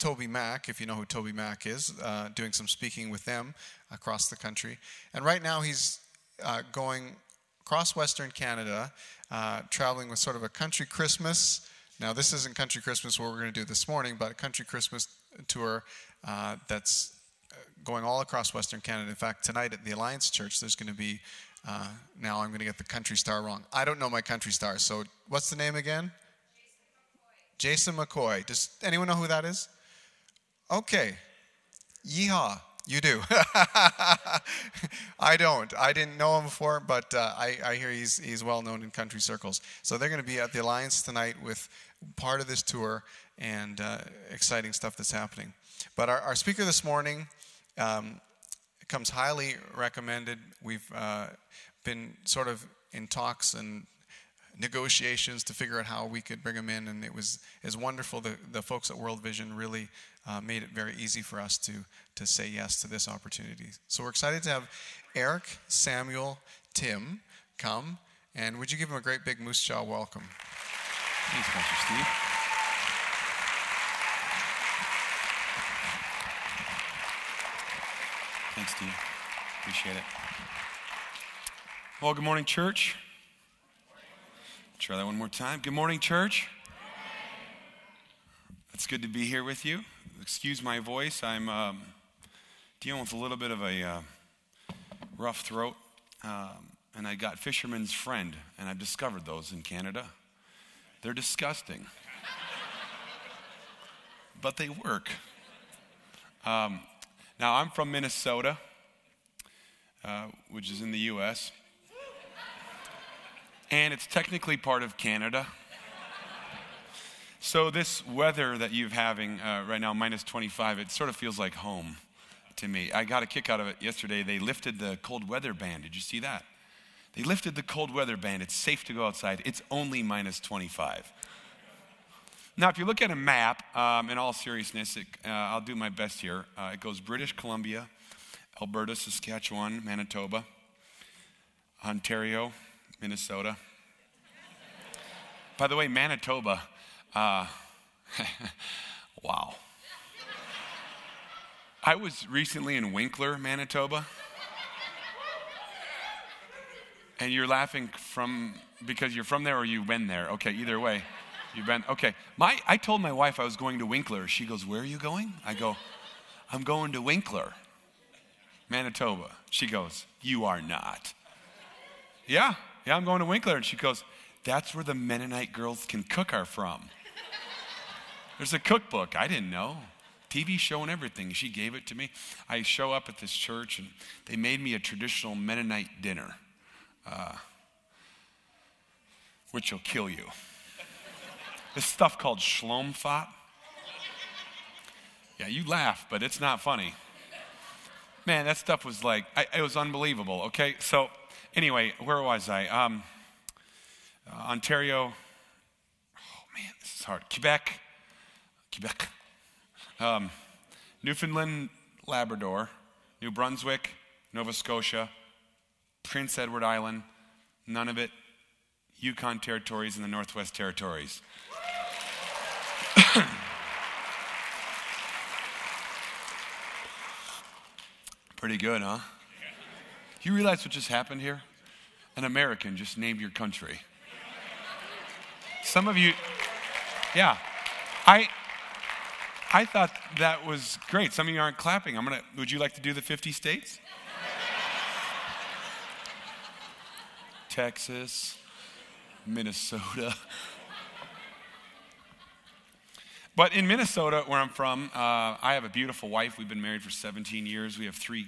TobyMac, if you know who TobyMac is, uh, doing some speaking with them across the country. And right now he's uh, going across Western Canada, uh, traveling with sort of a country Christmas. Now, this isn't country Christmas what we're going to do this morning, but a country Christmas tour uh, that's uh, going all across Western Canada. In fact, tonight at the Alliance Church, there's going to be. Uh, now I'm going to get the country star wrong. I don't know my country star. So, what's the name again? Jason McCoy. Does anyone know who that is? Okay. Yeehaw. You do. I don't. I didn't know him before, but uh, I, I, hear he's, he's well known in country circles. So they're going to be at the Alliance tonight with part of this tour and uh, exciting stuff that's happening. But our, our speaker this morning um, comes highly recommended. We've uh, been sort of in talks and negotiations to figure out how we could bring him in, and it was, it was wonderful. The, the folks at World Vision really uh, made it very easy for us to, to say yes to this opportunity. So we're excited to have Eric, Samuel, Timm come, and would you give him a great big Moose Jaw welcome? Thanks, Pastor Steve. Thanks, Steve. Appreciate it. Well, good morning, church. Try that one more time. Good morning, church. It's good to be here with you. Excuse my voice. I'm um, dealing with a little bit of a uh, rough throat. Um, and I got fisherman's friend, and I've discovered those in Canada. They're disgusting, but they work. Um, now, I'm from Minnesota, uh, which is in the U.S and it's technically part of Canada. So, this weather that you're having uh, right now, minus 25, it sort of feels like home to me. I got a kick out of it yesterday. They lifted the cold weather ban. Did you see that? They lifted the cold weather ban. It's safe to go outside. It's only minus 25. Now, if you look at a map, um, in all seriousness, it, uh, I'll do my best here. Uh, it goes British Columbia, Alberta, Saskatchewan, Manitoba, Ontario, Minnesota. By the way, Manitoba, uh, wow. I was recently in Winkler, Manitoba. And you're laughing from because you're from there or you've been there. Okay, either way. You've been okay. My I told my wife I was going to Winkler. She goes, Where are you going? I go, I'm going to Winkler, Manitoba. She goes, You are not. Yeah, yeah, I'm going to Winkler. And she goes, That's where the Mennonite girls can cook are from. There's a cookbook. I didn't know. TV show and everything. She gave it to me. I show up at this church and they made me a traditional Mennonite dinner, uh, which will kill you. this stuff called shlompfat. Yeah, you laugh, but it's not funny. Man, that stuff was like, I, it was unbelievable. Okay, so Anyway, where was I? Um, uh, Ontario. Oh man, this is hard. Quebec. Quebec. Um, Newfoundland, Labrador, New Brunswick, Nova Scotia, Prince Edward Island, none of it, Yukon territories and the Northwest Territories. Pretty good, huh? You realize what just happened here? An American just named your country. Some of you, yeah. I, I thought that was great. Some of you aren't clapping. I'm gonna. Would you like to do the 50 states? Texas, Minnesota. But in Minnesota, where I'm from, uh, I have a beautiful wife. We've been married for 17 years. We have three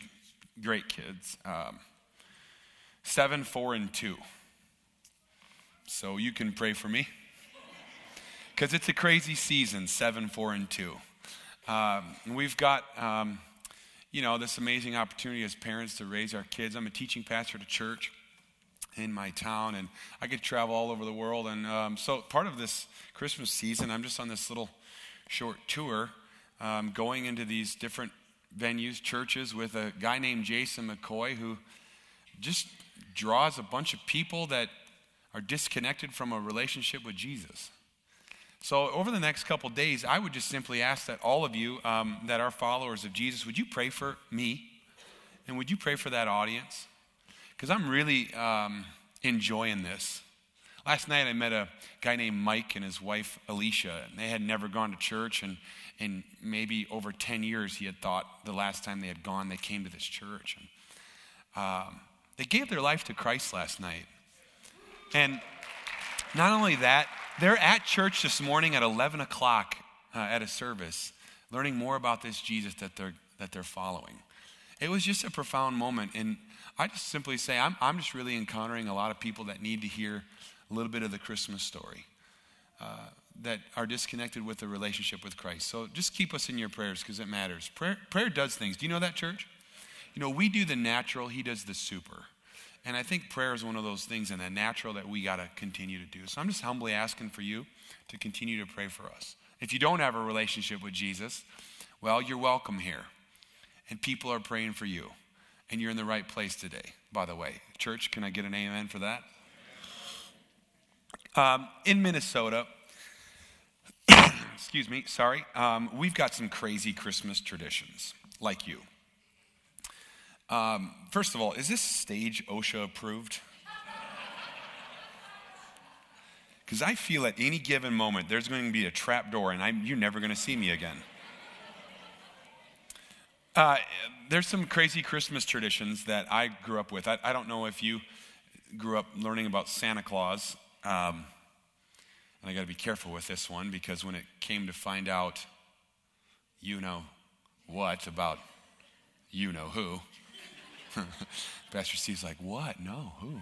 great kids um, seven, four, and two. So you can pray for me. Because it's a crazy season, seven, four, and two. Um, we've got, um, you know, this amazing opportunity as parents to raise our kids. I'm a teaching pastor at a church in my town, and I get to travel all over the world. And um, so, part of this Christmas season, I'm just on this little short tour, um, going into these different venues, churches, with a guy named Jason McCoy who just draws a bunch of people that are disconnected from a relationship with Jesus. So, over the next couple days, I would just simply ask that all of you um, that are followers of Jesus, would you pray for me? And would you pray for that audience? Because I'm really um, enjoying this. Last night, I met a guy named Mike and his wife, Alicia. They had never gone to church, and, and maybe over 10 years, he had thought the last time they had gone, they came to this church. And, um, they gave their life to Christ last night. And not only that, they're at church this morning at 11 o'clock uh, at a service, learning more about this Jesus that they're, that they're following. It was just a profound moment. And I just simply say, I'm, I'm just really encountering a lot of people that need to hear a little bit of the Christmas story. Uh, that are disconnected with the relationship with Christ. So just keep us in your prayers because it matters. Prayer, prayer does things. Do you know that, church? You know, we do the natural, He does the super. And I think prayer is one of those things in the natural that we got to continue to do. So I'm just humbly asking for you to continue to pray for us. If you don't have a relationship with Jesus, well, you're welcome here. And people are praying for you. And you're in the right place today, by the way. Church, can I get an amen for that? Um, in Minnesota, excuse me, sorry, um, we've got some crazy Christmas traditions, like you. Um, first of all, is this stage OSHA approved? Because I feel at any given moment there's going to be a trap door and I'm, you're never going to see me again. Uh, there's some crazy Christmas traditions that I grew up with. I, I, don't know if you grew up learning about Santa Claus. Um, and I got to be careful with this one because when it came to find out you know what about you know who, Pastor Steve's like, What? No, who?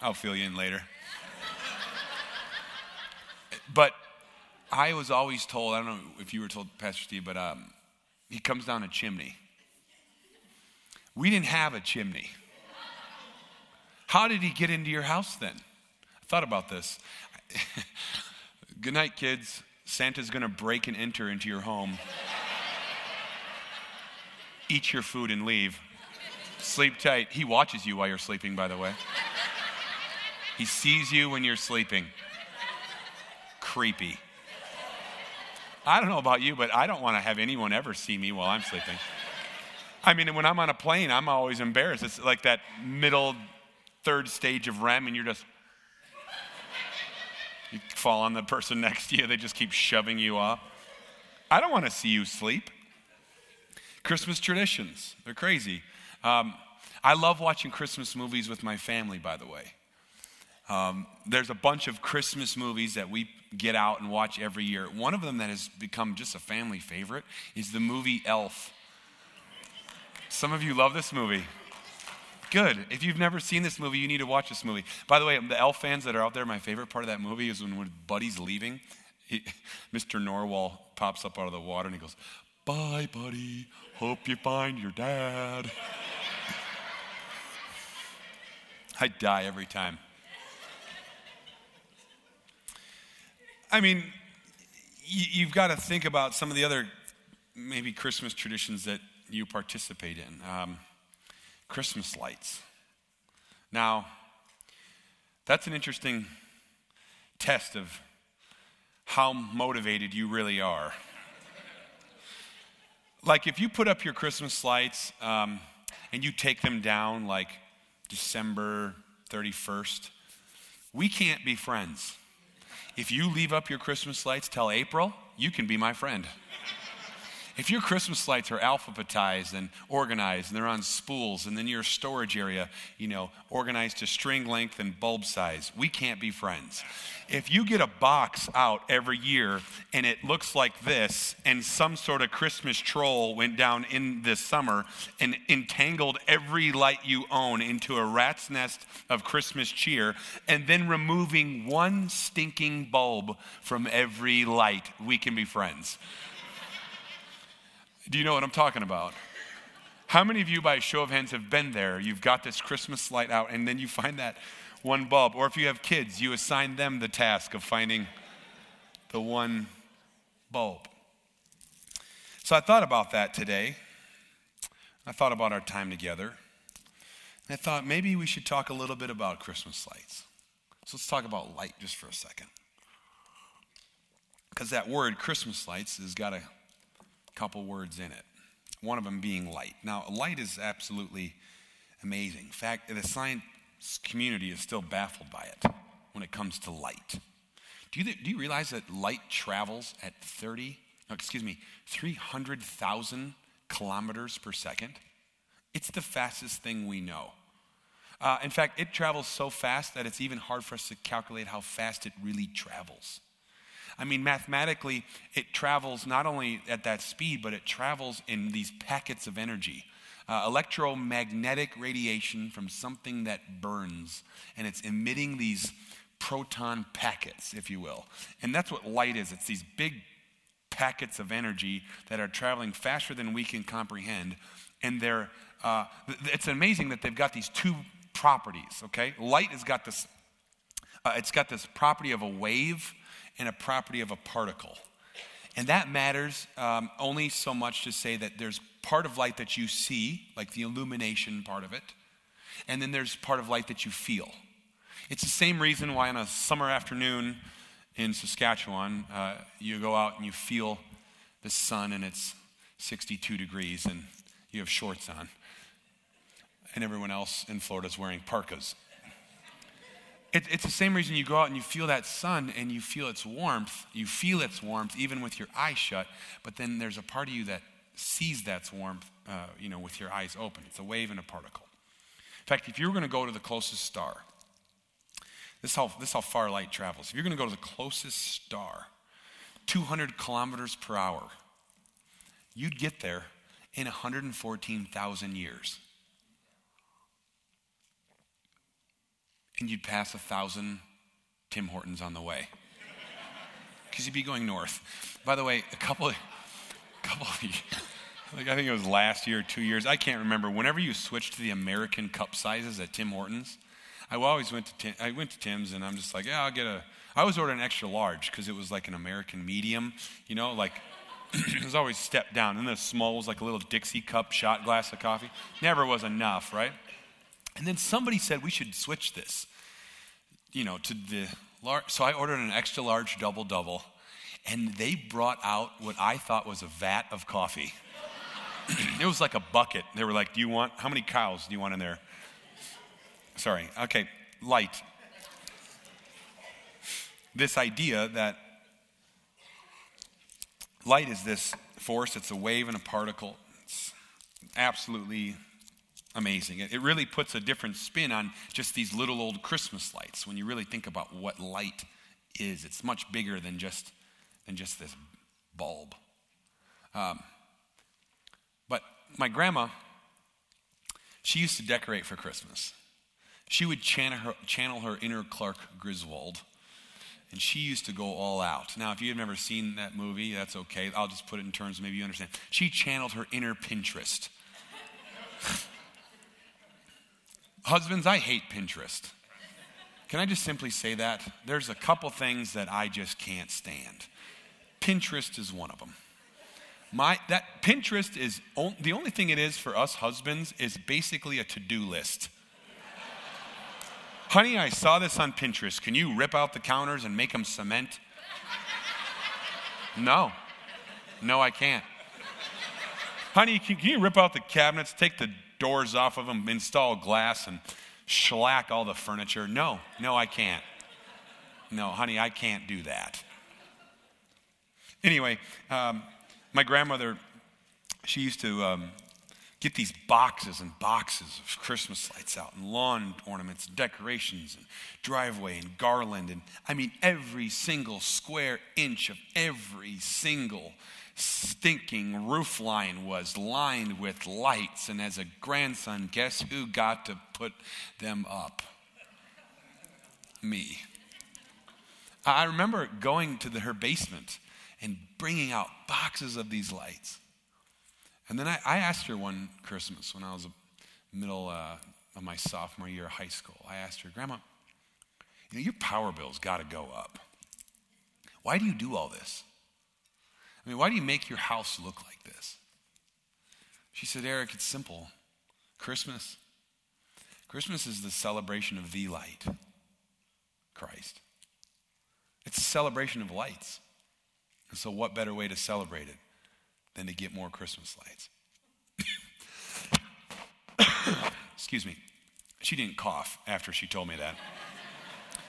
I'll fill you in later. but I was always told, I don't know if you were told, Pastor Steve, but um, he comes down a chimney. We didn't have a chimney. How did he get into your house then? I thought about this. Good night, kids. Santa's going to break and enter into your home, eat your food, and leave. Sleep tight. He watches you while you're sleeping, by the way. He sees you when you're sleeping. Creepy. I don't know about you, but I don't want to have anyone ever see me while I'm sleeping. I mean, when I'm on a plane, I'm always embarrassed. It's like that middle third stage of REM, and you're just you fall on the person next to you, they just keep shoving you off. I don't want to see you sleep. Christmas traditions, they're crazy. Um, I love watching Christmas movies with my family, by the way. Um, there's a bunch of Christmas movies that we get out and watch every year. One of them that has become just a family favorite is the movie Elf. Some of you love this movie. Good. If you've never seen this movie, you need to watch this movie. By the way, the elf fans that are out there, my favorite part of that movie is when, Buddy's leaving, he, Mr. Narwhal pops up out of the water and he goes, Bye, Buddy. Hope you find your dad. I die every time. I mean, you've got to think about some of the other maybe Christmas traditions that you participate in. Um, Christmas lights. Now, that's an interesting test of how motivated you really are. like, if you put up your Christmas lights um, and you take them down like December 31st, we can't be friends. If you leave up your Christmas lights till April, you can be my friend. If your Christmas lights are alphabetized and organized and they're on spools and then your storage area, you know, organized to string length and bulb size, we can't be friends. If you get a box out every year and it looks like this and some sort of Christmas troll went down in this summer and entangled every light you own into a rat's nest of Christmas cheer and then removing one stinking bulb from every light, we can be friends. Do you know what I'm talking about? How many of you, by show of hands, have been there? You've got this Christmas light out, and then you find that one bulb. Or if you have kids, you assign them the task of finding the one bulb. So I thought about that today. I thought about our time together. I thought maybe we should talk a little bit about Christmas lights. So let's talk about light just for a second. Because that word, Christmas lights, has got a couple words in it. One of them being light. Now, light is absolutely amazing. In fact, the science community is still baffled by it when it comes to light. Do you, do you realize that light travels at 30, no, excuse me, 300,000 kilometers per second? It's the fastest thing we know. Uh, in fact, it travels so fast that it's even hard for us to calculate how fast it really travels. I mean, mathematically, it travels not only at that speed, but it travels in these packets of energy. Uh, electromagnetic radiation from something that burns, and it's emitting these proton packets, if you will. And that's what light is it's these big packets of energy that are traveling faster than we can comprehend. And they're, uh, it's amazing that they've got these two properties, okay? Light has got this, uh, it's got this property of a wave and a property of a particle. And that matters um, only so much to say that there's part of light that you see, like the illumination part of it, and then there's part of light that you feel. It's the same reason why on a summer afternoon in Saskatchewan, uh, you go out and you feel the sun and it's 62 degrees and you have shorts on and everyone else in Florida is wearing parkas. It, it's the same reason you go out and you feel that sun and you feel its warmth. You feel its warmth even with your eyes shut, but then there's a part of you that sees that warmth, uh, you know, with your eyes open. It's a wave and a particle. In fact, if you were going to go to the closest star, this is, how, this is how far light travels. If you're going to go to the closest star, 200 kilometers per hour, you'd get there in 114,000 years. And you'd pass a thousand Tim Hortons on the way. Because you'd be going north. By the way, a couple of, a couple of like I think it was last year, two years, I can't remember. Whenever you switch to the American cup sizes at Tim Hortons, I always went to Tim, I went to Tim's and I'm just like, yeah, I'll get a. I always ordered an extra large because it was like an American medium, you know, like it was always stepped down. And the small was like a little Dixie cup shot glass of coffee. Never was enough, right? And then somebody said we should switch this, you know, to the large. So I ordered an extra large double double, and they brought out what I thought was a vat of coffee. it was like a bucket. They were like, "Do you want how many cows do you want in there?" Sorry. Okay, light. This idea that light is this force, it's a wave and a particle. It's absolutely amazing. It really puts a different spin on just these little old Christmas lights when you really think about what light is. It's much bigger than just, than just this bulb. Um, but my grandma, she used to decorate for Christmas. She would channel her, channel her inner Clark Griswold, and she used to go all out. Now, if you've never seen that movie, that's okay. I'll just put it in terms maybe you understand. She channeled her inner Pinterest. Husbands, I hate Pinterest. Can I just simply say that? There's a couple things that I just can't stand. Pinterest is one of them. My, that Pinterest is on, the only thing it is for us husbands is basically a to-do list. Honey, I saw this on Pinterest. Can you rip out the counters and make them cement? No. No, I can't. Honey, can, can you rip out the cabinets, take the doors off of them, install glass, and shellac all the furniture. No, no, I can't. No, honey, I can't do that. Anyway, um, my grandmother, she used to um, get these boxes and boxes of Christmas lights out and lawn ornaments and decorations and driveway and garland. And I mean, every single square inch of every single stinking roof line was lined with lights. And as a grandson, guess who got to put them up? Me. I remember going to the, her basement and bringing out boxes of these lights. And then I, I asked her one Christmas when I was a middle uh, of my sophomore year of high school. I asked her, Grandma, you know, your power bill's got to go up. Why do you do all this? I mean, why do you make your house look like this? She said, Eric, it's simple. Christmas. Christmas is the celebration of the light, Christ. It's a celebration of lights. And so, what better way to celebrate it than to get more Christmas lights? Excuse me. She didn't cough after she told me that.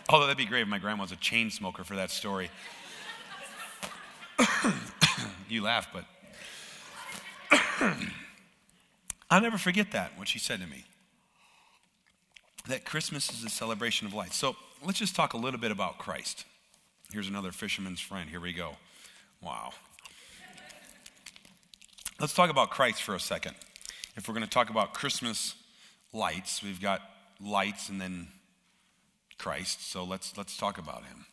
Although that'd be great if my grandma was a chain smoker for that story. You laugh, but I'll never forget that, what she said to me. That Christmas is a celebration of light. So let's just talk a little bit about Christ. Here's another fisherman's friend. Here we go. Wow. Let's talk about Christ for a second. If we're going to talk about Christmas lights, we've got lights and then Christ. So let's let's talk about him.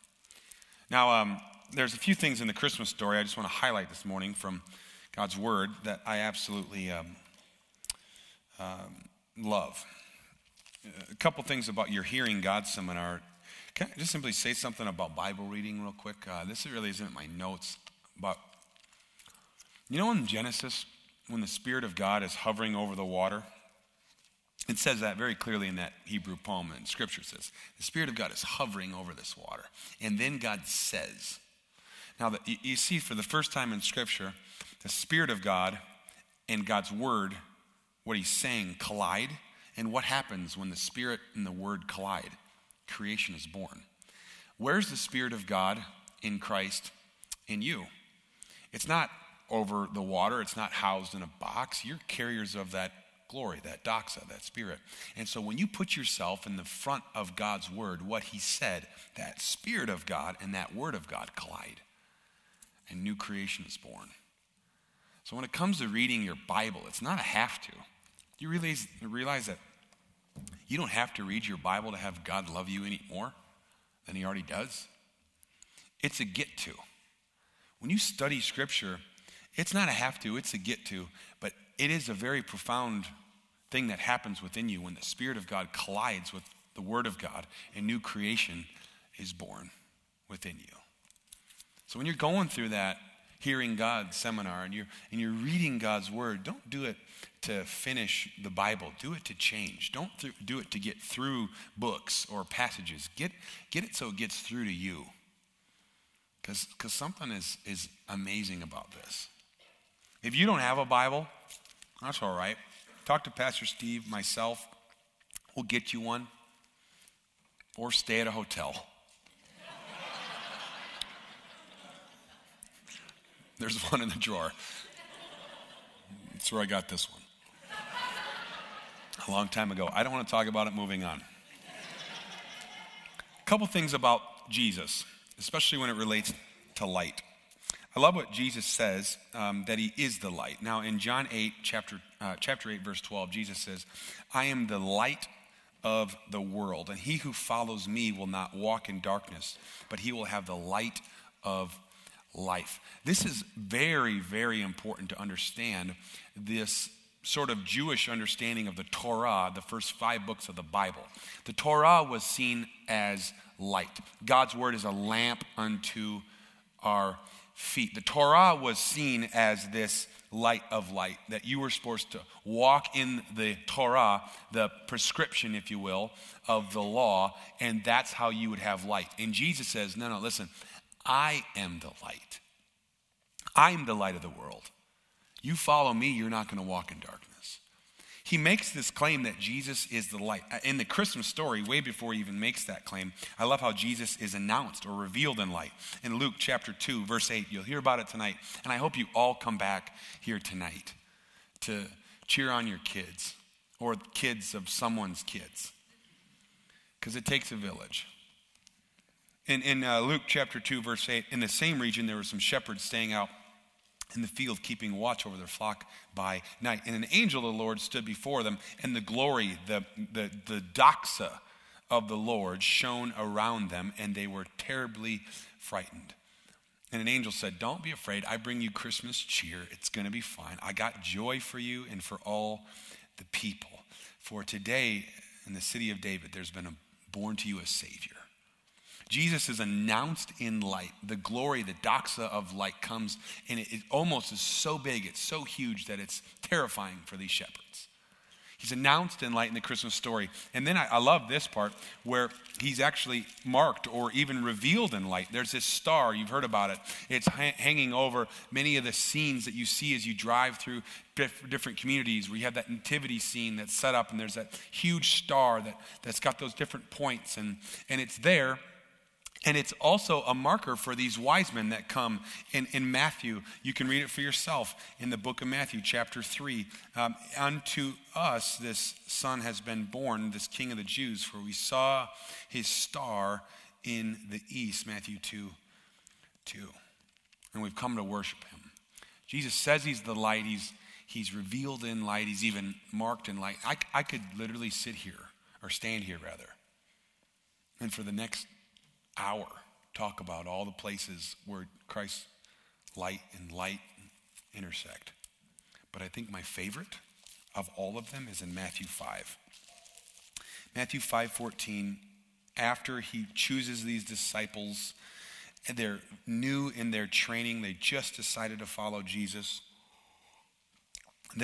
Now, um, there's a few things in the Christmas story I just want to highlight this morning from God's Word that I absolutely um, um, love. A couple things about your Hearing God seminar. Can I just simply say something about Bible reading real quick? Uh, this really isn't my notes, but you know in Genesis when the Spirit of God is hovering over the water? It says that very clearly in that Hebrew poem, and Scripture says the Spirit of God is hovering over this water. And then God says, now, you see, for the first time in Scripture, the Spirit of God and God's Word, what He's saying, collide. And what happens when the Spirit and the Word collide? Creation is born. Where's the Spirit of God in Christ in you? It's not over the water, it's not housed in a box. You're carriers of that glory, that doxa, that spirit. And so when you put yourself in the front of God's word, what he said, that spirit of God and that word of God collide and new creation is born. So when it comes to reading your Bible, it's not a have to. Do you realize, realize that you don't have to read your Bible to have God love you any more than he already does? It's a get to. When you study Scripture, it's not a have to, it's a get to, but it is a very profound thing that happens within you when the Spirit of God collides with the Word of God and new creation is born within you. So when you're going through that hearing God seminar and you're, and you're reading God's word, don't do it to finish the Bible. Do it to change. Don't th- do it to get through books or passages. Get, get it so it gets through to you. Because something is, is amazing about this. If you don't have a Bible, that's all right. Talk to Pastor Steve, myself. We'll get you one. Or stay at a hotel. There's one in the drawer. That's where I got this one. A long time ago. I don't want to talk about it moving on. A couple things about Jesus, especially when it relates to light. I love what Jesus says um, that he is the light. Now, in John 8, chapter, uh, chapter 8, verse 12, Jesus says, I am the light of the world, and he who follows me will not walk in darkness, but he will have the light of life. This is very, very important to understand this sort of Jewish understanding of the Torah, the first five books of the Bible. The Torah was seen as light. God's word is a lamp unto our feet. The Torah was seen as this light of light, that you were supposed to walk in the Torah, the prescription, if you will, of the law, and that's how you would have light. And Jesus says, No, no, listen, I am the light. I am the light of the world. You follow me, you're not going to walk in darkness. He makes this claim that Jesus is the light. Uh, in the Christmas story, way before he even makes that claim, I love how Jesus is announced or revealed in light. In Luke chapter 2, verse 8, you'll hear about it tonight. And I hope you all come back here tonight to cheer on your kids or kids of someone's kids. Because it takes a village. In, in uh, Luke chapter 2, verse 8, in the same region, there were some shepherds staying out in the field, keeping watch over their flock by night. And an angel of the Lord stood before them, and the glory, the, the, the doxa of the Lord shone around them, and they were terribly frightened. And an angel said, Don't be afraid. I bring you Christmas cheer. It's going to be fine. I got joy for you and for all the people. For today, in the city of David, there's been a, born to you a Savior Jesus is announced in light. The glory, the doxa of light comes, and it, it almost is so big, it's so huge that it's terrifying for these shepherds. He's announced in light in the Christmas story. And then I, I, love this part where he's actually marked or even revealed in light. There's this star, you've heard about it. It's ha- hanging over many of the scenes that you see as you drive through diff- different communities where you have that nativity scene that's set up and there's that huge star that, that's got those different points. And, and it's there and it's also a marker for these wise men that come in, in Matthew. You can read it for yourself in the book of Matthew, chapter 3. Um, Unto us this son has been born, this king of the Jews, for we saw his star in the east, Matthew 2 2. And we've come to worship him. Jesus says he's the light, he's, he's revealed in light, he's even marked in light. I, I could literally sit here, or stand here rather, and for the next hour talk about all the places where Christ's light and light intersect. But I think my favorite of all of them is in Matthew 5. Matthew 5:14 after he chooses these disciples and they're new in their training, they just decided to follow Jesus.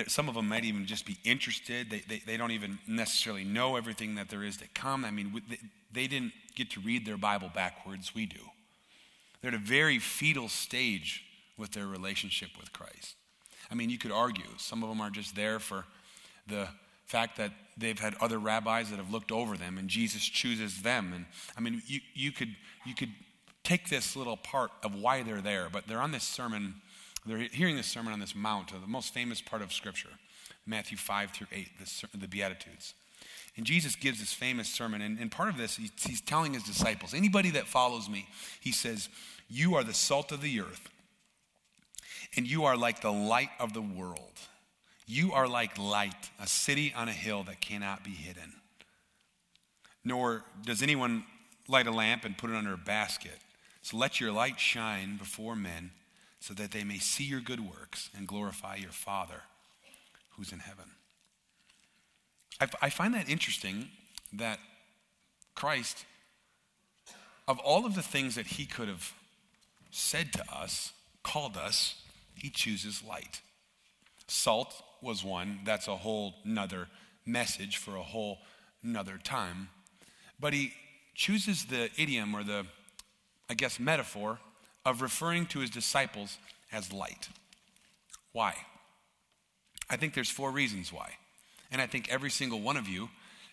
Some of them might even just be interested. They, they, they, don't even necessarily know everything that there is to come. I mean, they, they didn't get to read their Bible backwards, we do. They're at a very fetal stage with their relationship with Christ. I mean, you could argue some of them are just there for the fact that they've had other rabbis that have looked over them and Jesus chooses them. And I mean, you, you, could, you could take this little part of why they're there, but they're on this sermon, they're hearing this sermon on this mount, uh, the most famous part of Scripture, Matthew 5 through 8, the, the Beatitudes. And Jesus gives this famous sermon, and, and part of this, he's, he's telling his disciples, anybody that follows me, he says, You are the salt of the earth, and you are like the light of the world. You are like light, a city on a hill that cannot be hidden. Nor does anyone light a lamp and put it under a basket. So let your light shine before men so that they may see your good works and glorify your Father who's in heaven. I, I find that interesting that Christ, of all of the things that he could have said to us, called us, he chooses light. Salt was one, that's a whole nother message for a whole nother time. But he chooses the idiom or the, I guess, metaphor of referring to his disciples as light. Why? I think there's four reasons why. And I think every single one of you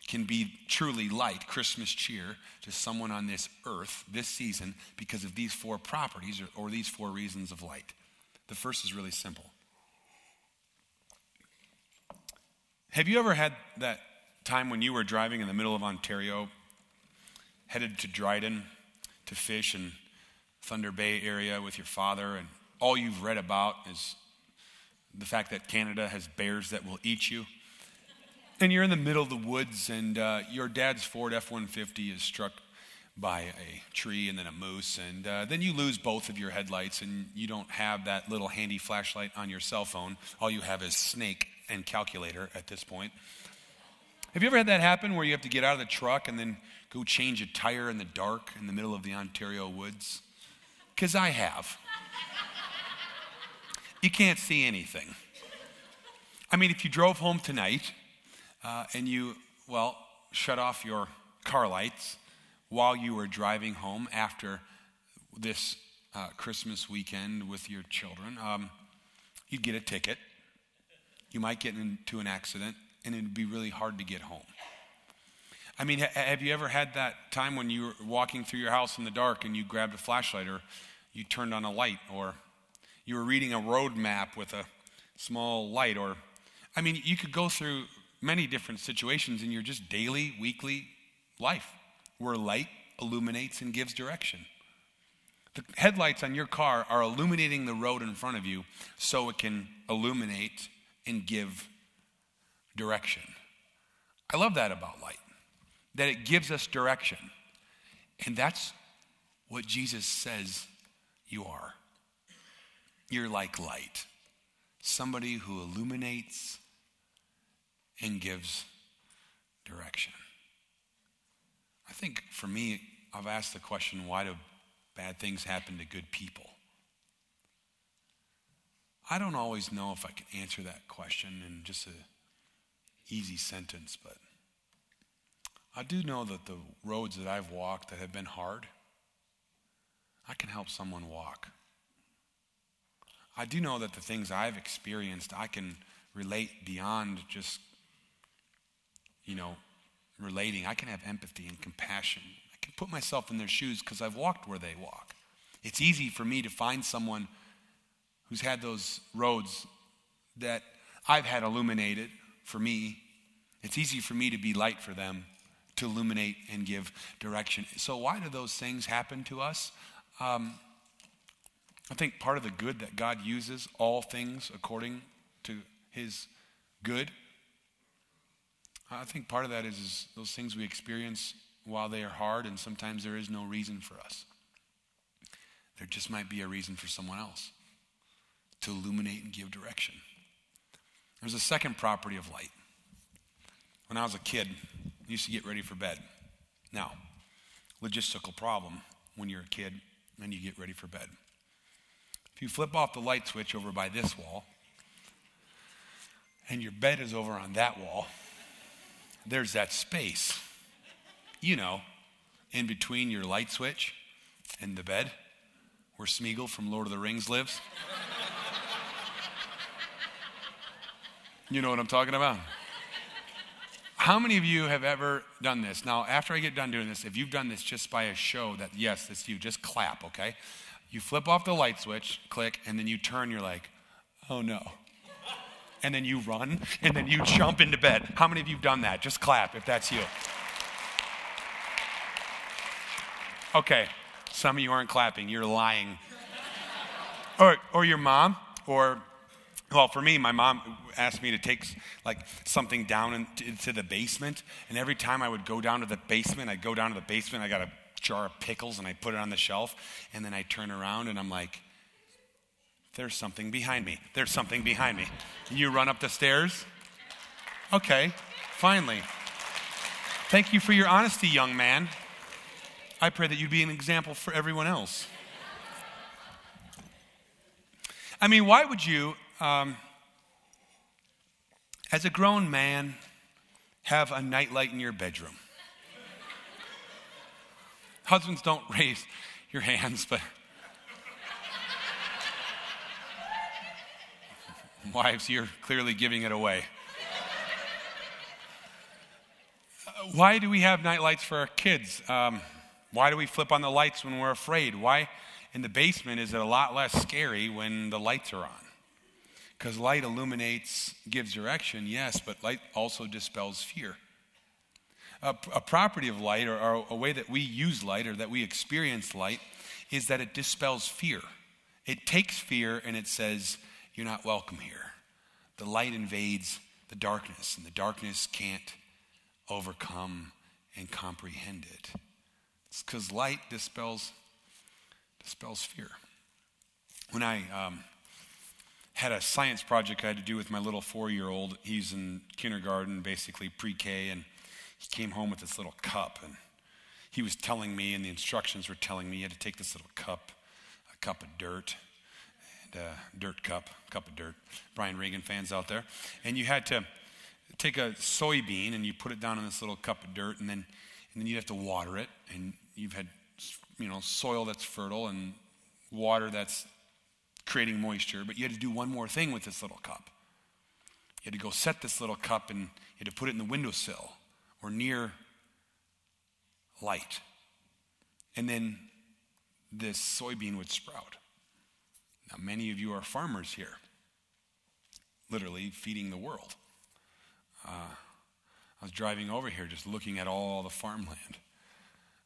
can be truly light, Christmas cheer to someone on this earth this season because of these four properties or, or these four reasons of light. The first is really simple. Have you ever had that time when you were driving in the middle of Ontario, headed to Dryden to fish in Thunder Bay area with your father, and all you've read about is the fact that Canada has bears that will eat you? and you're in the middle of the woods, and uh, your dad's Ford F 150 is struck by a tree and then a moose, and uh, then you lose both of your headlights, and you don't have that little handy flashlight on your cell phone. All you have is snake and calculator at this point. Have you ever had that happen where you have to get out of the truck and then go change a tire in the dark in the middle of the Ontario woods? Because I have. you can't see anything. I mean, if you drove home tonight uh, and you, well, shut off your car lights while you were driving home after this uh, Christmas weekend with your children, um, you'd get a ticket. You might get into an accident, and it'd be really hard to get home. I mean, ha- have you ever had that time when you were walking through your house in the dark and you grabbed a flashlight or you turned on a light or you were reading a road map with a small light or I mean, you could go through many different situations in your just daily, weekly life where light illuminates and gives direction. The headlights on your car are illuminating the road in front of you so it can illuminate and give direction. I love that about light, that it gives us direction. And that's what Jesus says you are. You're like light, somebody who illuminates and gives direction. I think for me, I've asked the question why do bad things happen to good people? I don't always know if I can answer that question in just a easy sentence, but I do know that the roads that I've walked that have been hard, I can help someone walk. I do know that the things I've experienced, I can relate beyond just, you know, relating. I can have empathy and compassion. I can put myself in their shoes because I've walked where they walk. It's easy for me to find someone who's had those roads that I've had illuminated for me. It's easy for me to be light for them, to illuminate and give direction. So, why do those things happen to us? Um, I think part of the good that God uses all things according to his good. I think part of that is, is those things we experience while they are hard, and sometimes there is no reason for us. There just might be a reason for someone else to illuminate and give direction. There's a second property of light. When I was a kid, Used to get ready for bed. Now, logistical problem when you're a kid and you get ready for bed. If you flip off the light switch over by this wall, and your bed is over on that wall, there's that space, you know, in between your light switch and the bed where Smeagol from Lord of the Rings lives. you know what I'm talking about? How many of you have ever done this? Now, after I get done doing this, if you've done this just by a show that, yes, it's you, just clap, okay? You flip off the light switch, click, and then you turn, you're like, oh no. And then you run, and then you jump into bed. How many of you have done that? Just clap if that's you. Okay, some of you aren't clapping, you're lying. Or, or your mom, or well, for me, my mom asked me to take like something down into, the basement, and every time I would go down to the basement, I'd go down to the basement. I got a jar of pickles and I put it on the shelf, and then I turn around and I'm like, "There's something behind me. There's something behind me." And you run up the stairs. Okay, finally. Thank you for your honesty, young man. I pray that you'd be an example for everyone else. I mean, why would you um, as a grown man, have a nightlight in your bedroom. Husbands, don't raise your hands, but wives, you're clearly giving it away. Why do we have nightlights for our kids? Um, why do we flip on the lights when we're afraid? Why in the basement is it a lot less scary when the lights are on? Because light illuminates, gives direction, yes, but light also dispels fear. A, a property of light, or, or a way that we use light, or that we experience light, is that it dispels fear. It takes fear and it says, You're not welcome here. The light invades the darkness, and the darkness can't overcome and comprehend it. It's because light dispels, dispels fear. When I um, had a science project I had to do with my little four year old. He's in kindergarten, basically pre K, and he came home with this little cup. And he was telling me, and the instructions were telling me, he had to take this little cup, a cup of dirt, and a dirt cup, cup of dirt. Brian Regan fans out there. And you had to take a soybean and you put it down in this little cup of dirt, and then, and then you have to water it. And you've had, you know, soil that's fertile and water that's creating moisture, but you had to do one more thing with this little cup. You had to go set this little cup and you had to put it in the windowsill or near light. And then this soybean would sprout. Now, many of you are farmers here, literally feeding the world. Uh, I was driving over here just looking at all the farmland.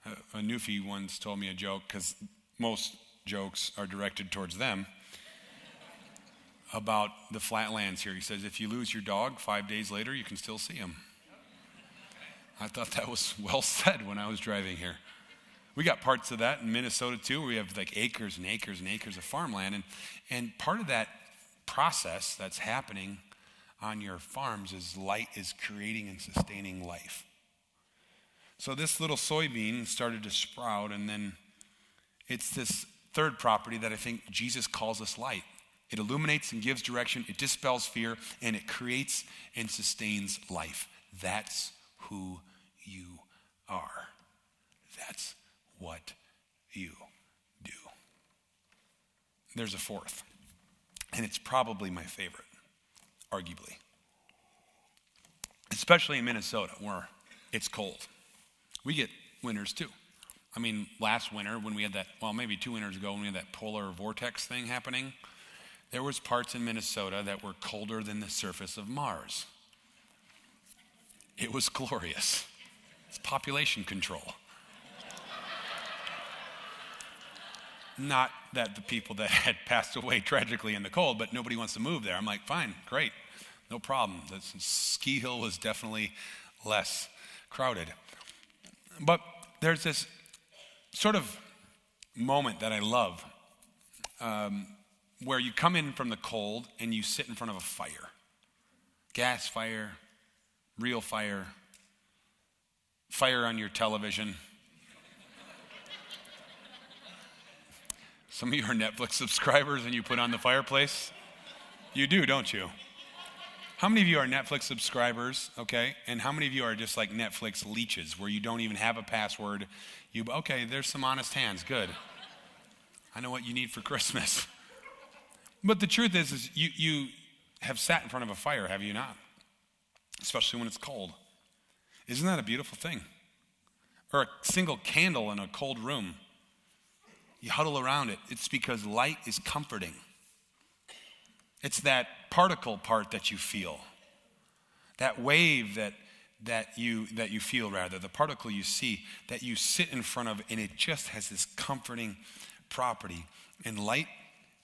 Uh, a Newfie once told me a joke because most jokes are directed towards them about the flatlands here. He says, if you lose your dog, five days later, you can still see him. I thought that was well said when I was driving here. We got parts of that in Minnesota too. We have like acres and acres and acres of farmland. And, and part of that process that's happening on your farms is light is creating and sustaining life. So this little soybean started to sprout, and then it's this third property that I think Jesus calls us light. It illuminates and gives direction, it dispels fear, and it creates and sustains life. That's who you are. That's what you do. There's a fourth, and it's probably my favorite, arguably. Especially in Minnesota, where it's cold. We get winters too. I mean, last winter when we had that, well, maybe two winters ago when we had that polar vortex thing happening, there was parts in Minnesota that were colder than the surface of Mars. It was glorious. It's population control. Not that the people that had passed away tragically in the cold, but nobody wants to move there. I'm like, fine, great, no problem. The ski hill was definitely less crowded. But there's this sort of moment that I love um, where you come in from the cold and you sit in front of a fire gas fire, real fire, fire on your television. Some of you are Netflix subscribers and you put on the fireplace. You do, don't you? How many of you are Netflix subscribers, okay? And how many of you are just like Netflix leeches where you don't even have a password? You okay, there's some honest hands. Good. I know what you need for Christmas. But the truth is, is you, you have sat in front of a fire, have you not? Especially when it's cold. Isn't that a beautiful thing? Or a single candle in a cold room. You huddle around it. It's because light is comforting. It's that particle part that you feel, that wave that, that, you, that you feel, rather, the particle you see that you sit in front of, and it just has this comforting property. And light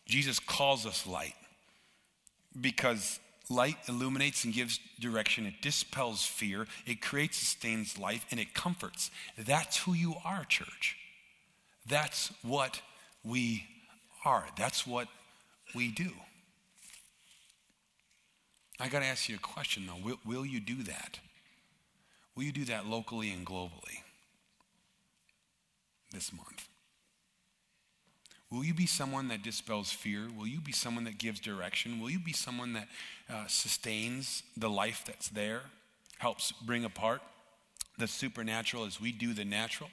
Jesus calls us light because light illuminates and gives direction. It dispels fear. It creates, sustains life, and it comforts. That's who you are, church. That's what we are. That's what we do. I got to ask you a question though. Will, will you do that? Will you do that locally and globally this month? Will you be someone that dispels fear? Will you be someone that gives direction? Will you be someone that uh, sustains the life that's there, helps bring apart the supernatural as we do the natural?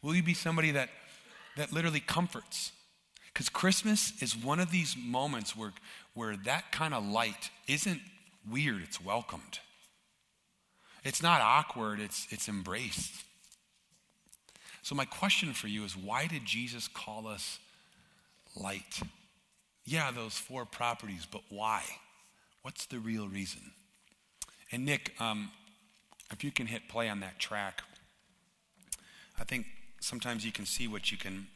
Will you be somebody that, that literally comforts? Because Christmas is one of these moments where, where that kind of light isn't weird, it's welcomed. It's not awkward, it's, it's embraced. So, my question for you is why did Jesus call us light? Yeah, those four properties, but why? What's the real reason? And, Nick, um, if you can hit play on that track, I think sometimes you can see what you can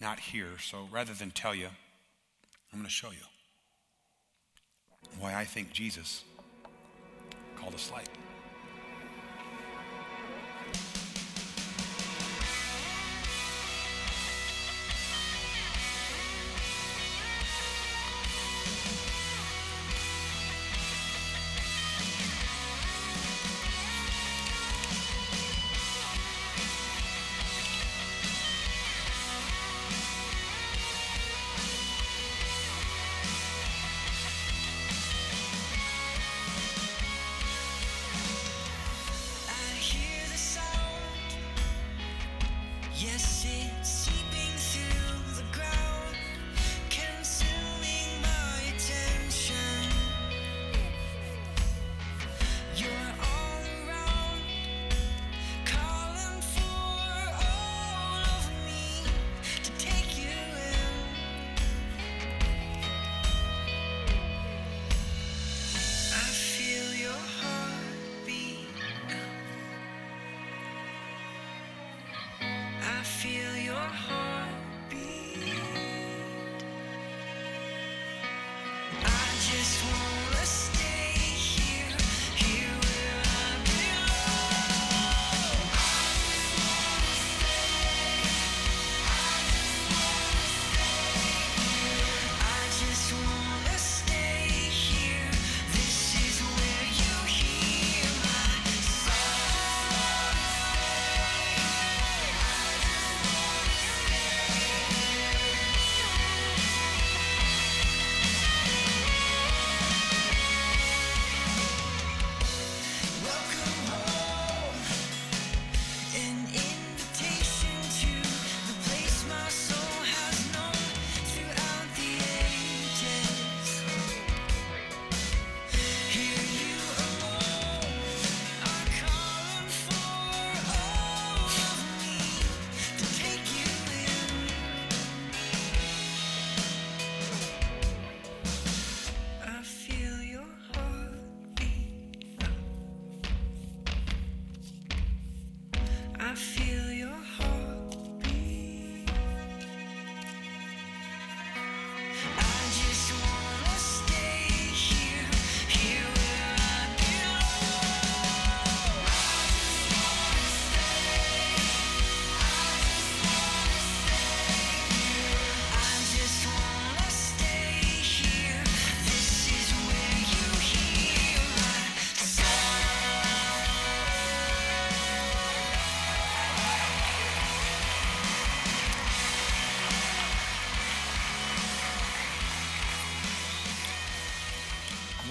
not hear. So, rather than tell you, I'm going to show you why I think Jesus called us light.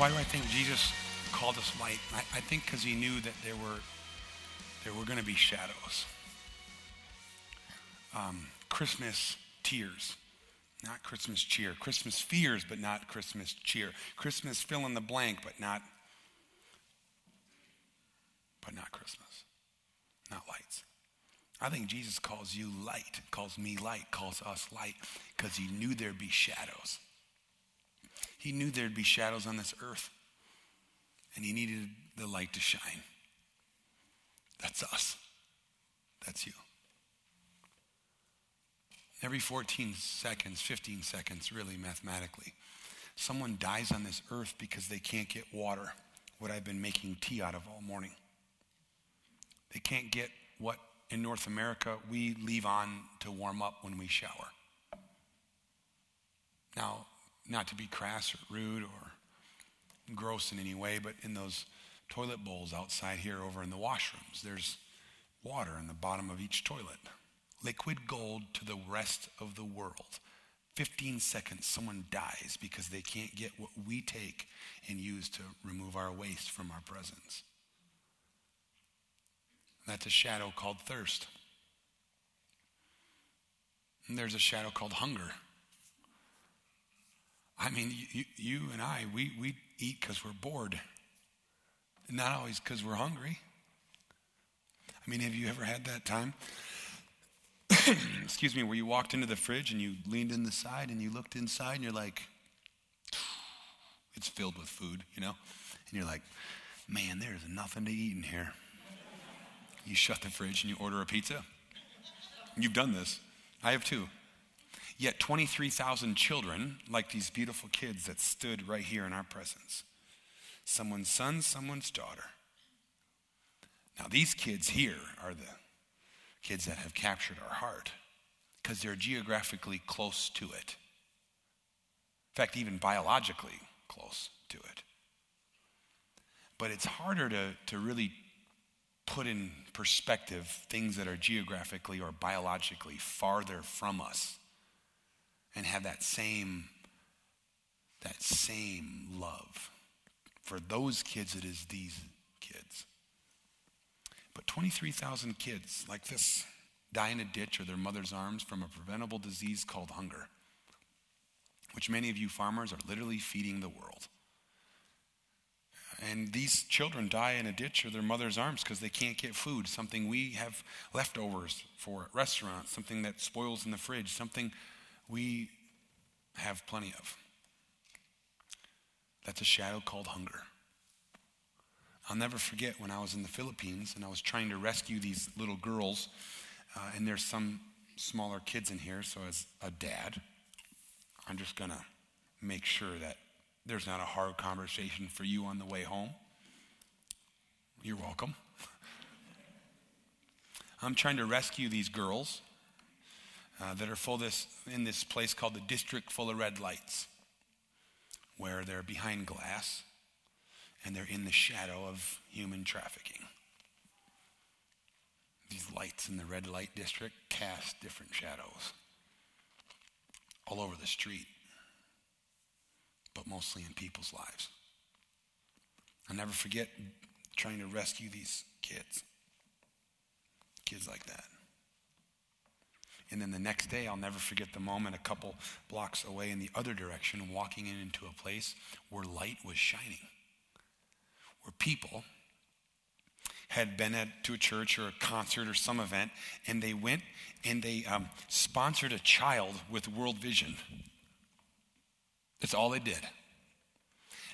Why do I think Jesus called us light? I, I think because he knew that there were there were going to be shadows. Um, Christmas tears, not Christmas cheer. Christmas fears, but not Christmas cheer. Christmas fill in the blank, but not but not Christmas, not lights. I think Jesus calls you light, calls me light, calls us light, because he knew there'd be shadows. He knew there'd be shadows on this earth, and he needed the light to shine. That's us. That's you. Every 14 seconds, 15 seconds, really mathematically, someone dies on this earth because they can't get water, what I've been making tea out of all morning. They can't get what in North America we leave on to warm up when we shower. Now, not to be crass or rude or gross in any way, but in those toilet bowls outside here over in the washrooms, there's water in the bottom of each toilet. Liquid gold to the rest of the world. 15 seconds, someone dies because they can't get what we take and use to remove our waste from our presence. That's a shadow called thirst. And there's a shadow called hunger. I mean, you, you and I, we, we eat because we're bored, not always because we're hungry. I mean, have you ever had that time? Excuse me, where you walked into the fridge and you leaned in the side and you looked inside and you're like, it's filled with food, you know? And you're like, man, there's nothing to eat in here. You shut the fridge and you order a pizza. You've done this. I have too. Yet 23,000 children, like these beautiful kids that stood right here in our presence. Someone's son, someone's daughter. Now, these kids here are the kids that have captured our heart because they're geographically close to it. In fact, even biologically close to it. But it's harder to, to really put in perspective things that are geographically or biologically farther from us and have that same that same love. For those kids it is these kids. But 23,000 kids like this die in a ditch or their mother's arms from a preventable disease called hunger which many of you farmers are literally feeding the world. And these children die in a ditch or their mother's arms because they can't get food, something we have leftovers for at restaurants, something that spoils in the fridge, something we have plenty of. That's a shadow called hunger. I'll never forget when I was in the Philippines and I was trying to rescue these little girls, uh, and there's some smaller kids in here, so as a dad, I'm just going to make sure that there's not a hard conversation for you on the way home. You're welcome. I'm trying to rescue these girls uh, that are full this, in this place called the District Full of Red Lights, where they're behind glass and they're in the shadow of human trafficking. These lights in the red light district cast different shadows all over the street but mostly in people's lives. I'll never forget trying to rescue these kids. Kids like that. And then the next day, I'll never forget the moment a couple blocks away in the other direction, walking in into a place where light was shining, where people had been at, to a church or a concert or some event, and they went and they um, sponsored a child with World Vision. That's all they did.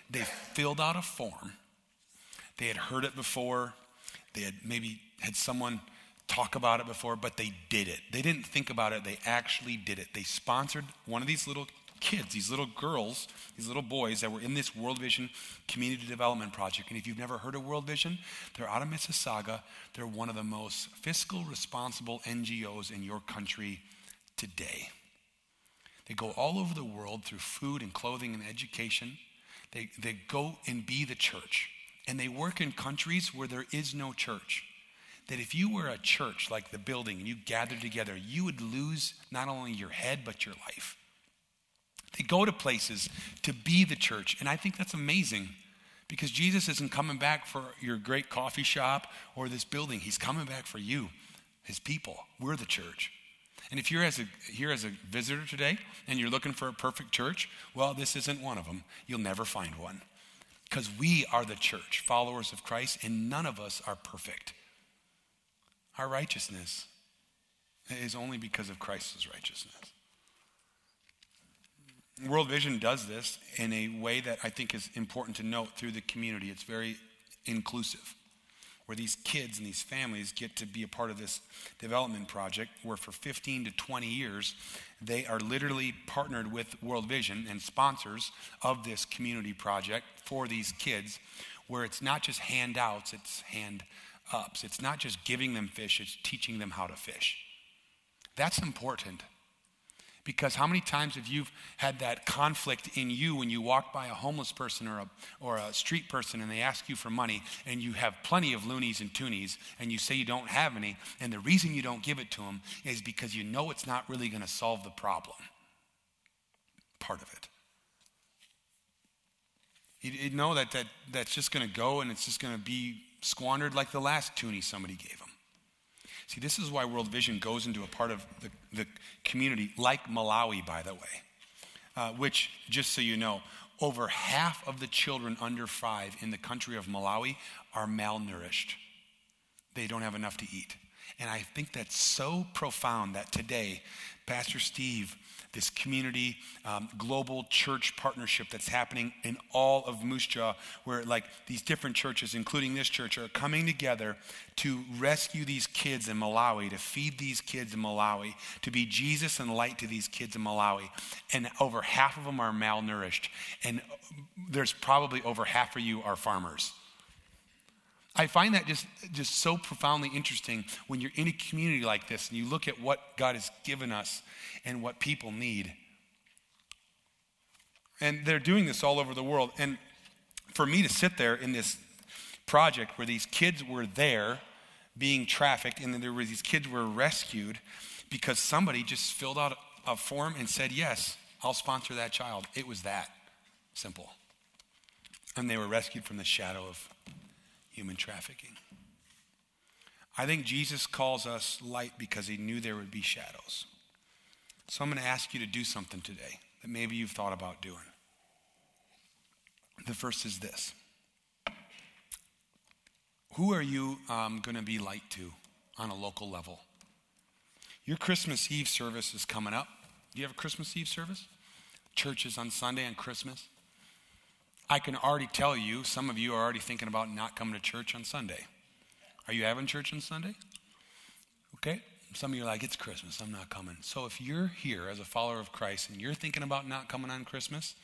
They filled out a form. They had heard it before. They had maybe had someone talk about it before, but they did it. They didn't think about it, they actually did it. They sponsored one of these little kids, these little girls, these little boys that were in this World Vision Community Development Project. And if you've never heard of World Vision, they're out of Mississauga. They're one of the most fiscal responsible NGOs in your country today. They go all over the world through food and clothing and education. They, they go and be the church. And they work in countries where there is no church. That if you were a church like the building and you gathered together, you would lose not only your head, but your life. They go to places to be the church. And I think that's amazing because Jesus isn't coming back for your great coffee shop or this building. He's coming back for you, his people. We're the church. And if you're as a, here as a visitor today and you're looking for a perfect church, well, this isn't one of them. You'll never find one. Because we are the church, followers of Christ, and none of us are perfect. Our righteousness is only because of Christ's righteousness. World Vision does this in a way that I think is important to note through the community. It's very inclusive, where these kids and these families get to be a part of this development project, where for 15 to 20 years, they are literally partnered with World Vision and sponsors of this community project for these kids, where it's not just handouts, it's hand ups. It's not just giving them fish, it's teaching them how to fish. That's important. Because how many times have you had that conflict in you when you walk by a homeless person or a, or a street person and they ask you for money and you have plenty of loonies and toonies and you say you don't have any, and the reason you don't give it to them is because you know it's not really going to solve the problem. Part of it. You, know that, that that's just going to go and it's just going to be squandered like the last toonie somebody gave them. See, this is why World Vision goes into a part of the, the community, like Malawi, by the way, uh, which, just so you know, over half of the children under five in the country of Malawi are malnourished. They don't have enough to eat. And I think that's so profound that today, Pastor Steve this community um, global church partnership that's happening in all of Moose Jaw, where like these different churches, including this church, are coming together to rescue these kids in Malawi, to feed these kids in Malawi, to be Jesus and light to these kids in Malawi. And over half of them are malnourished. And there's probably over half of you are farmers. I find that just, just so profoundly interesting when you're in a community like this and you look at what God has given us and what people need. And they're doing this all over the world. And for me to sit there in this project where these kids were there being trafficked and then there were these kids were rescued because somebody just filled out a form and said, Yes, I'll sponsor that child. It was that simple. And they were rescued from the shadow of human trafficking. I think Jesus calls us light because he knew there would be shadows. So I'm going to ask you to do something today that maybe you've thought about doing. The first is this Who are you um, going to be light to on a local level? Your Christmas Eve service is coming up. Do you have a Christmas Eve service? Churches on Sunday and Christmas. I can already tell you, some of you are already thinking about not coming to church on Sunday. Are you having church on Sunday? Okay. Some of you are like, it's Christmas, I'm not coming. So if you're here as a follower of Christ and you're thinking about not coming on Christmas,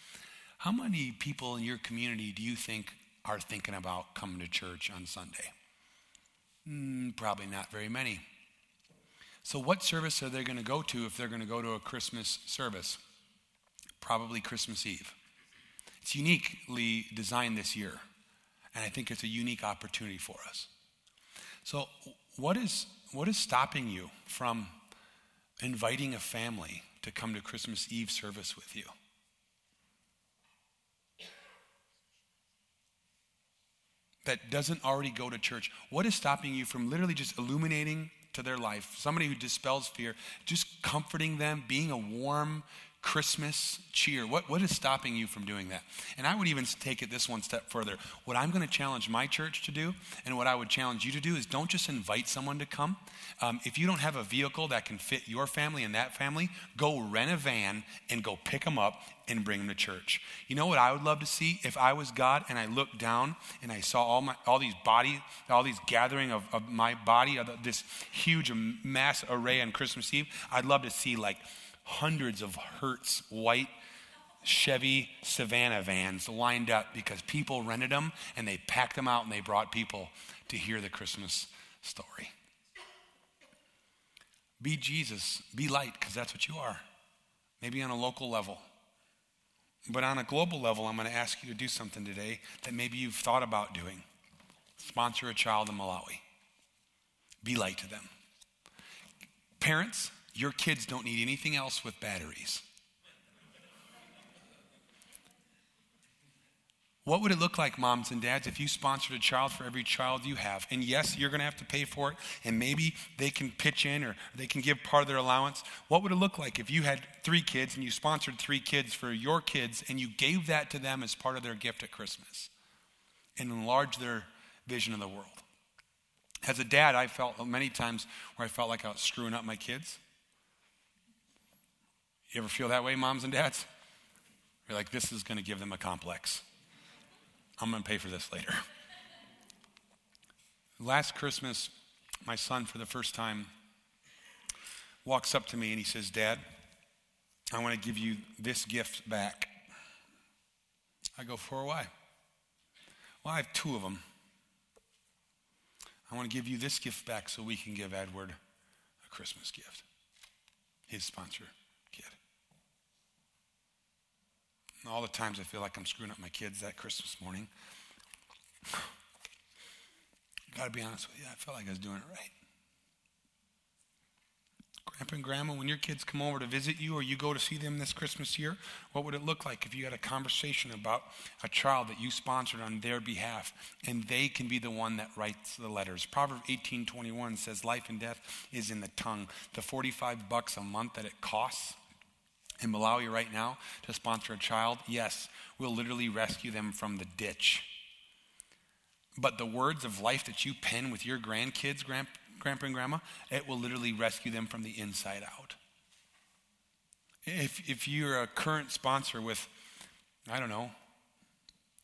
how many people in your community do you think are thinking about coming to church on Sunday? Mm, probably not very many. So, what service are they going to go to if they're going to go to a Christmas service? Probably Christmas Eve. It's uniquely designed this year, and I think it's a unique opportunity for us. So, what is, what is stopping you from inviting a family to come to Christmas Eve service with you? That doesn't already go to church. What is stopping you from literally just illuminating to their life? Somebody who dispels fear, just comforting them, being a warm, Christmas cheer? What, what is stopping you from doing that? And I would even take it this one step further. What I'm going to challenge my church to do, and what I would challenge you to do, is don't just invite someone to come. Um, if you don't have a vehicle that can fit your family and that family, go rent a van and go pick them up and bring them to church. You know what I would love to see if I was God and I looked down and I saw all my all these body, all these gathering of, of my body, of this huge mass array on Christmas Eve. I'd love to see like hundreds of Hertz white Chevy Savana vans lined up because people rented them and they packed them out and they brought people to hear the Christmas story. Be Jesus, be light, because that's what you are. Maybe on a local level. But on a global level, I'm going to ask you to do something today that maybe you've thought about doing. Sponsor a child in Malawi. Be light to them. Parents, your kids don't need anything else with batteries. What would it look like, moms and dads, if you sponsored a child for every child you have? And yes, you're going to have to pay for it, and maybe they can pitch in or they can give part of their allowance. What would it look like if you had three kids and you sponsored three kids for your kids and you gave that to them as part of their gift at Christmas and enlarged their vision of the world? As a dad, I felt many times where I felt like I was screwing up my kids. You ever feel that way, moms and dads? You're like, this is going to give them a complex. I'm going to pay for this later. Last Christmas, my son, for the first time, walks up to me and he says, Dad, I want to give you this gift back. I go, For why? Well, I have two of them. I want to give you this gift back so we can give Edward a Christmas gift, his sponsor kid. All the times I feel like I'm screwing up my kids that Christmas morning, got to be honest with you, I felt like I was doing it right. Grandpa and Grandma, when your kids come over to visit you or you go to see them this Christmas year, what would it look like if you had a conversation about a child that you sponsored on their behalf and they can be the one that writes the letters? Proverbs 18:21 says life and death is in the tongue. The 45 bucks a month that it costs in Malawi right now to sponsor a child, yes, we'll literally rescue them from the ditch. But the words of life that you pen with your grandkids, grand, grandpa and grandma, it will literally rescue them from the inside out. If, if you're a current sponsor with, I don't know,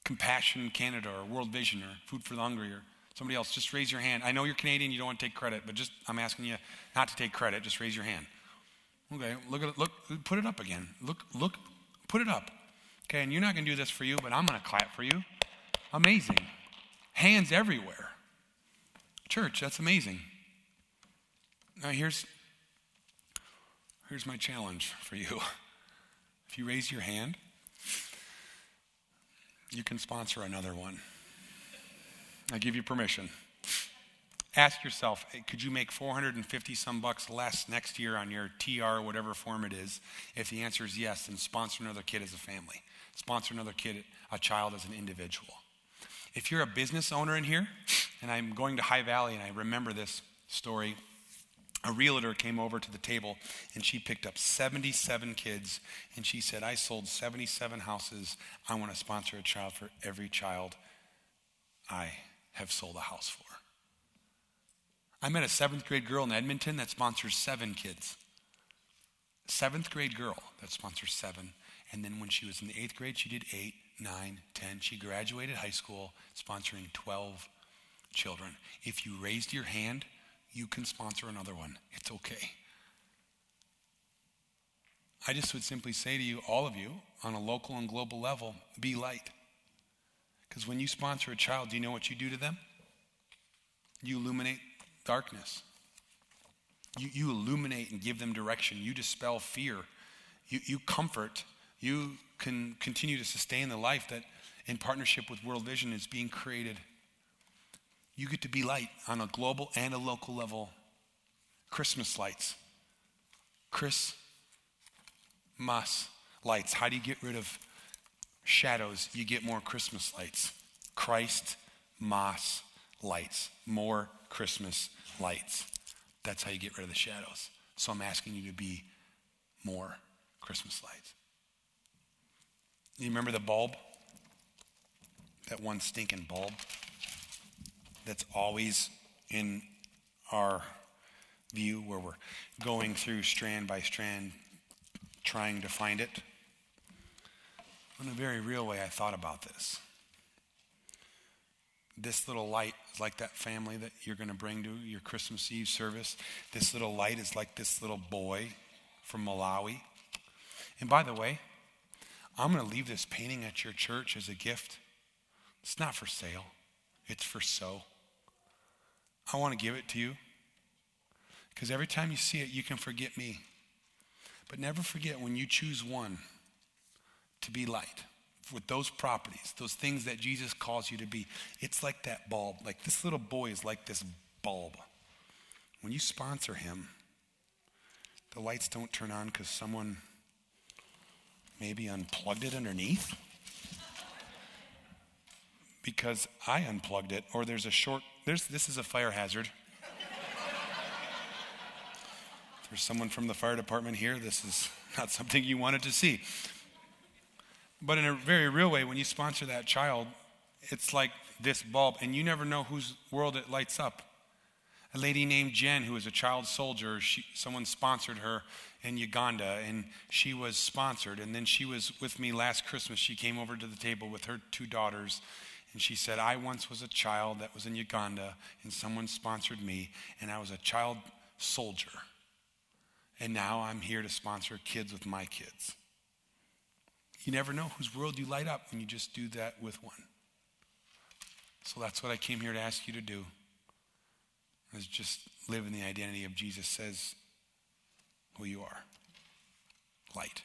Compassion Canada or World Vision or Food for the Hungry or somebody else, just raise your hand. I know you're Canadian, you don't want to take credit, but just I'm asking you not to take credit, just raise your hand. Okay, look at it, look, put it up again. Look, look, put it up. Okay, and you're not going to do this for you, but I'm going to clap for you. Amazing. Hands everywhere. Church, that's amazing. Now here's here's my challenge for you. If you raise your hand, you can sponsor another one. I give you permission. Ask yourself, could you make 450 some bucks less next year on your TR, whatever form it is? If the answer is yes, then sponsor another kid as a family. Sponsor another kid, a child as an individual. If you're a business owner in here, and I'm going to High Valley and I remember this story, a realtor came over to the table and she picked up 77 kids and she said, I sold 77 houses. I want to sponsor a child for every child I have sold a house for. I met a seventh grade girl in Edmonton that sponsors seven kids. Seventh grade girl that sponsors seven. And then when she was in the eighth grade, she did eight, nine, ten. She graduated high school sponsoring 12 children. If you raised your hand, you can sponsor another one. It's okay. I just would simply say to you, all of you, on a local and global level, be light. Because when you sponsor a child, do you know what you do to them? You illuminate darkness. You, you illuminate and give them direction. You dispel fear. You, you comfort. You can continue to sustain the life that, in partnership with World Vision, is being created. You get to be light on a global and a local level. Christmas lights. Christmas lights. How do you get rid of shadows? You get more Christmas lights. Christ Moss lights. More Christmas lights. That's how you get rid of the shadows. So I'm asking you to be more Christmas lights. You remember the bulb? That one stinking bulb that's always in our view where we're going through strand by strand trying to find it. In a very real way, I thought about this this little light like that family that you're going to bring to your Christmas Eve service. This little light is like this little boy from Malawi. And by the way, I'm going to leave this painting at your church as a gift. It's not for sale, it's for sow. I want to give it to you because every time you see it, you can forget me. But never forget when you choose one to be light with those properties, those things that Jesus calls you to be. It's like that bulb. Like this little boy is like this bulb. When you sponsor him, the lights don't turn on because someone maybe unplugged it underneath. because I unplugged it, or there's a short, there's, this is a fire hazard. there's someone from the fire department here. This is not something you wanted to see. But in a very real way, when you sponsor that child, it's like this bulb, and you never know whose world it lights up. A lady named Jen, who was a child soldier, she, someone sponsored her in Uganda, and she was sponsored. And then she was with me last Christmas. She came over to the table with her two daughters, and she said, I once was a child that was in Uganda, and someone sponsored me, and I was a child soldier. And now I'm here to sponsor kids with my kids. You never know whose world you light up when you just do that with one. So that's what I came here to ask you to do. Is just live in the identity of Jesus says who you are. Light.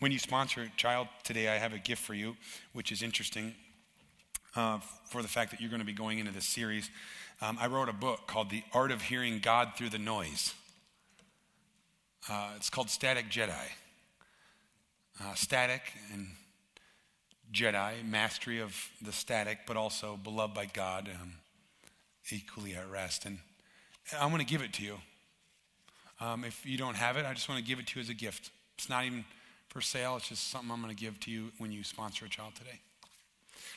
When you sponsor a child today, I have a gift for you, which is interesting uh, for the fact that you're going to be going into this series. Um, I wrote a book called The Art of Hearing God Through the Noise. Uh, it's called Static Jedi. Uh, static and Jedi, mastery of the static, but also beloved by God, um, equally at rest. And I want to give it to you. Um, if you don't have it, I just want to give it to you as a gift. It's not even for sale, it's just something I'm going to give to you when you sponsor a child today.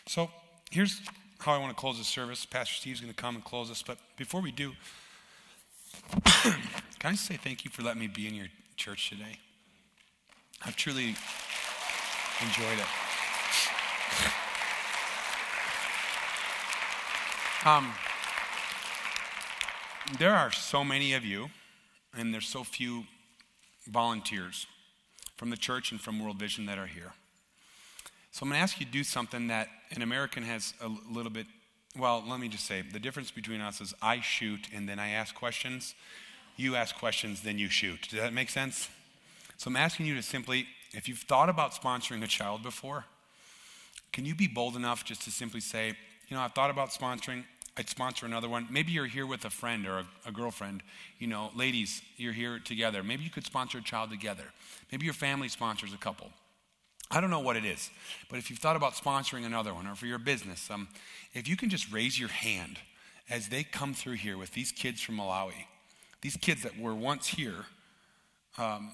So here's how I want to close the service. Pastor Steve's going to come and close us. But before we do, can I say thank you for letting me be in your church today? I've truly enjoyed it. Um, there are so many of you, and there's so few volunteers from the church and from World Vision that are here. So I'm going to ask you to do something that an American has a little bit. Well, let me just say the difference between us is I shoot and then I ask questions. You ask questions, then you shoot. Does that make sense? So I'm asking you to simply, if you've thought about sponsoring a child before, can you be bold enough just to simply say, you know, I've thought about sponsoring. I'd sponsor another one. Maybe you're here with a friend or a, a, girlfriend. You know, ladies, you're here together. Maybe you could sponsor a child together. Maybe your family sponsors a couple. I don't know what it is, but if you've thought about sponsoring another one or for your business, um, if you can just raise your hand as they come through here with these kids from Malawi, these kids that were once here, um,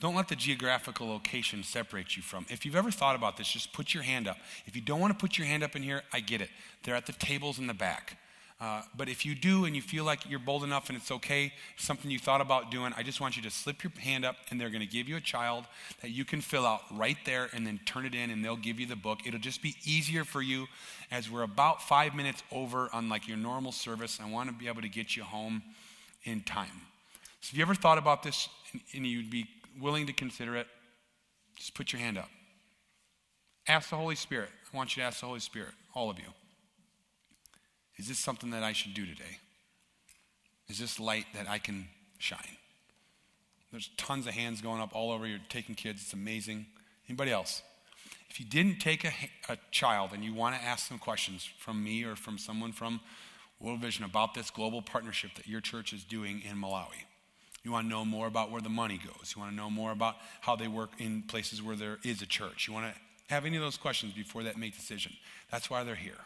don't let the geographical location separate you from. If you've ever thought about this, just put your hand up. If you don't want to put your hand up in here, I get it. They're at the tables in the back. Uh, but if you do and you feel like you're bold enough and it's okay, something you thought about doing, I just want you to slip your hand up and they're going to give you a child that you can fill out right there and then turn it in and they'll give you the book. It'll just be easier for you as we're about five minutes over on like your normal service. I want to be able to get you home in time. So if you ever thought about this and you'd be willing to consider it, just put your hand up. Ask the Holy Spirit. I want you to ask the Holy Spirit, all of you. Is this something that I should do today? Is this light that I can shine? There's tons of hands going up all over. You're taking kids. It's amazing. Anybody else? If you didn't take a, a child and you want to ask some questions from me or from someone from World Vision about this global partnership that your church is doing in Malawi, you want to know more about where the money goes. You want to know more about how they work in places where there is a church. You want to have any of those questions before that make decision. That's why they're here.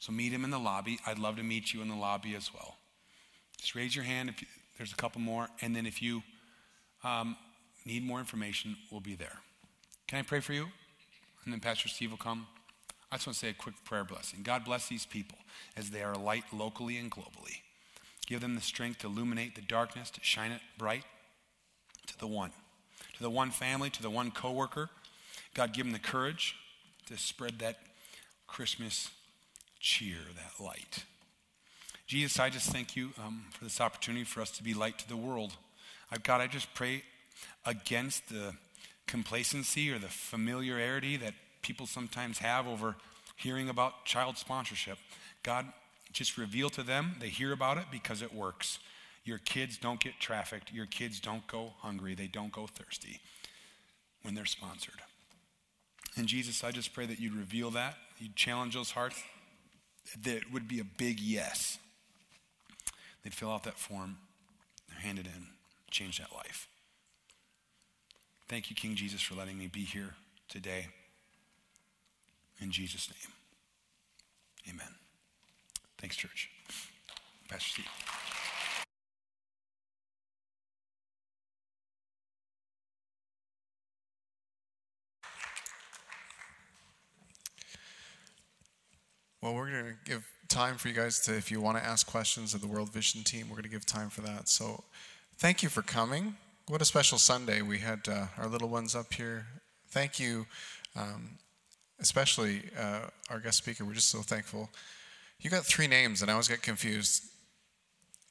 So meet him in the lobby. I'd love to meet you in the lobby as well. Just raise your hand if you, there's a couple more. And then if you um, need more information, we'll be there. Can I pray for you? And then Pastor Steve will come. I just want to say a quick prayer blessing. God bless these people as they are a light locally and globally. Give them the strength to illuminate the darkness, to shine it bright to the one, to the one family, to the one coworker. God, give them the courage to spread that Christmas cheer, that light. Jesus, I just thank you um, for this opportunity for us to be light to the world. I've, God, I just pray against the complacency or the familiarity that people sometimes have over hearing about child sponsorship. God, just reveal to them, they hear about it because it works. Your kids don't get trafficked. Your kids don't go hungry. They don't go thirsty when they're sponsored. And Jesus, I just pray that you'd reveal that. You'd challenge those hearts that would be a big yes. They'd fill out that form, hand it in, change that life. Thank you, King Jesus, for letting me be here today. In Jesus' name, amen. Thanks, church. Pastor Steve. Well, we're going to give time for you guys to, if you want to ask questions of the World Vision team, we're going to give time for that. So thank you for coming. What a special Sunday. We had uh, our little ones up here. Thank you, um, especially uh, our guest speaker. We're just so thankful. You got three names, and I always get confused.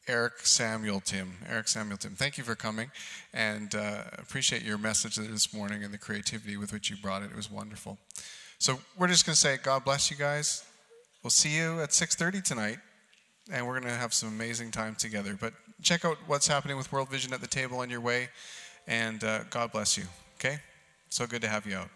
Eric Samuel Timm. Eric Samuel Timm. Thank you for coming, and uh, appreciate your message this morning and the creativity with which you brought it. It was wonderful. So we're just going to say, God bless you guys. We'll see you at 6:30 tonight, and we're going to have some amazing time together. But check out what's happening with World Vision at the table on your way, and uh, God bless you. Okay, so good to have you out.